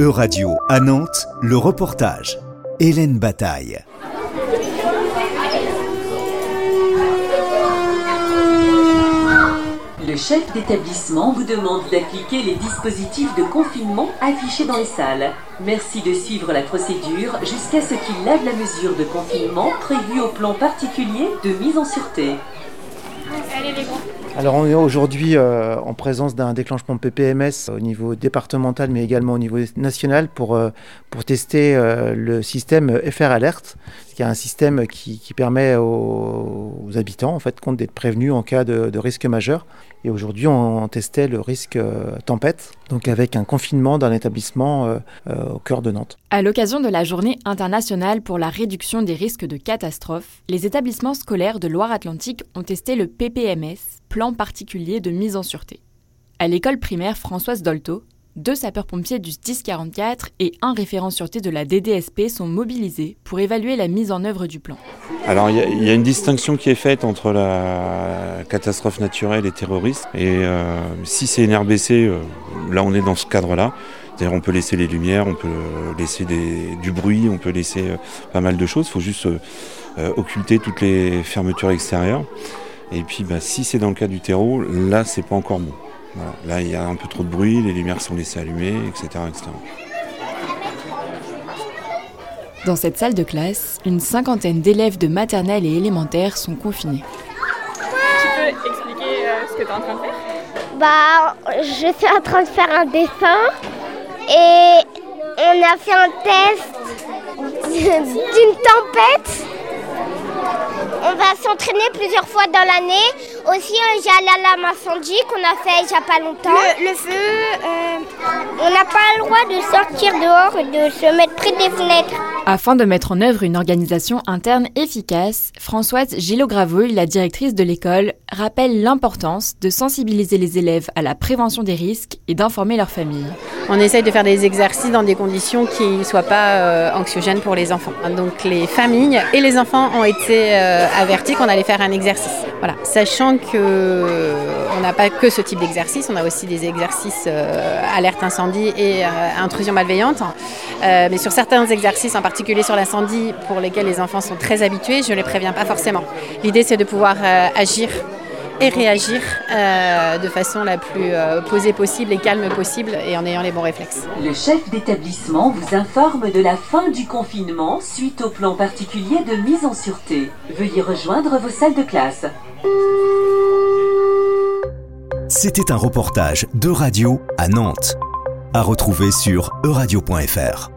E-Radio à Nantes, le reportage. Hélène Bataille. Le chef d'établissement vous demande d'appliquer les dispositifs de confinement affichés dans les salles. Merci de suivre la procédure jusqu'à ce qu'il lève la mesure de confinement prévue au plan particulier de mise en sûreté. Alors on est aujourd'hui euh, en présence d'un déclenchement PPMS au niveau départemental mais également au niveau national pour, euh, pour tester euh, le système FR Alert, est un système qui, permet aux, habitants en fait, d'être prévenus en cas de, risque majeur. Et aujourd'hui on, testait le risque tempête, donc avec un confinement d'un établissement au cœur de Nantes. À l'occasion de la journée internationale pour la réduction des risques de catastrophes, les établissements scolaires de Loire-Atlantique ont testé le PPMS, plan particulier de mise en sûreté. À l'école primaire Françoise Dolto, deux sapeurs-pompiers du 1044 et un référent sûreté de la DDSP sont mobilisés pour évaluer la mise en œuvre du plan. Alors il y, a une distinction qui est faite entre la catastrophe naturelle et terroriste. Et euh, si c'est une RBC, euh, là on est dans ce cadre-là. C'est-à-dire on peut laisser les lumières, on peut laisser du bruit, on peut laisser euh, pas mal de choses. Il faut juste occulter toutes les fermetures extérieures. Et puis bah, si c'est dans le cas du terreau, là c'est pas encore bon. Voilà. Là il y a un peu trop de bruit, les lumières sont laissées allumées, etc. etc. Dans cette salle de classe, une cinquantaine d'élèves de maternelle et élémentaire sont confinés. Tu peux expliquer euh, ce que tu es en train de faire? Bah, je suis en train de faire un dessin et on a fait un test d'une tempête. On va s'entraîner plusieurs fois dans l'année. Aussi, j'ai l'alarme incendie qu'on a fait il n'y a pas longtemps. Le, le feu, euh... on n'a pas le droit de sortir dehors et de se mettre près des fenêtres. Afin de mettre en œuvre une organisation interne efficace, Françoise Gillot-Gravouille, la directrice de l'école, rappelle l'importance de sensibiliser les élèves à la prévention des risques et d'informer leurs familles. On essaye de faire des exercices dans des conditions qui ne soient pas euh, anxiogènes pour les enfants. Donc les familles et les enfants ont été euh, avertis qu'on allait faire un exercice. Voilà, sachant que on n'a pas que ce type d'exercice, on a aussi des exercices euh, alerte incendie et intrusion malveillante. mais sur certains exercices, en particulier sur l'incendie, pour lesquels les enfants sont très habitués, je ne les préviens pas forcément. L'idée, c'est de pouvoir agir et réagir euh, de façon la plus euh, posée possible et calme possible et en ayant les bons réflexes. Le chef d'établissement vous informe de la fin du confinement suite au plan particulier de mise en sûreté. Veuillez rejoindre vos salles de classe. C'était un reportage de radio à Nantes. À retrouver sur euradio.fr.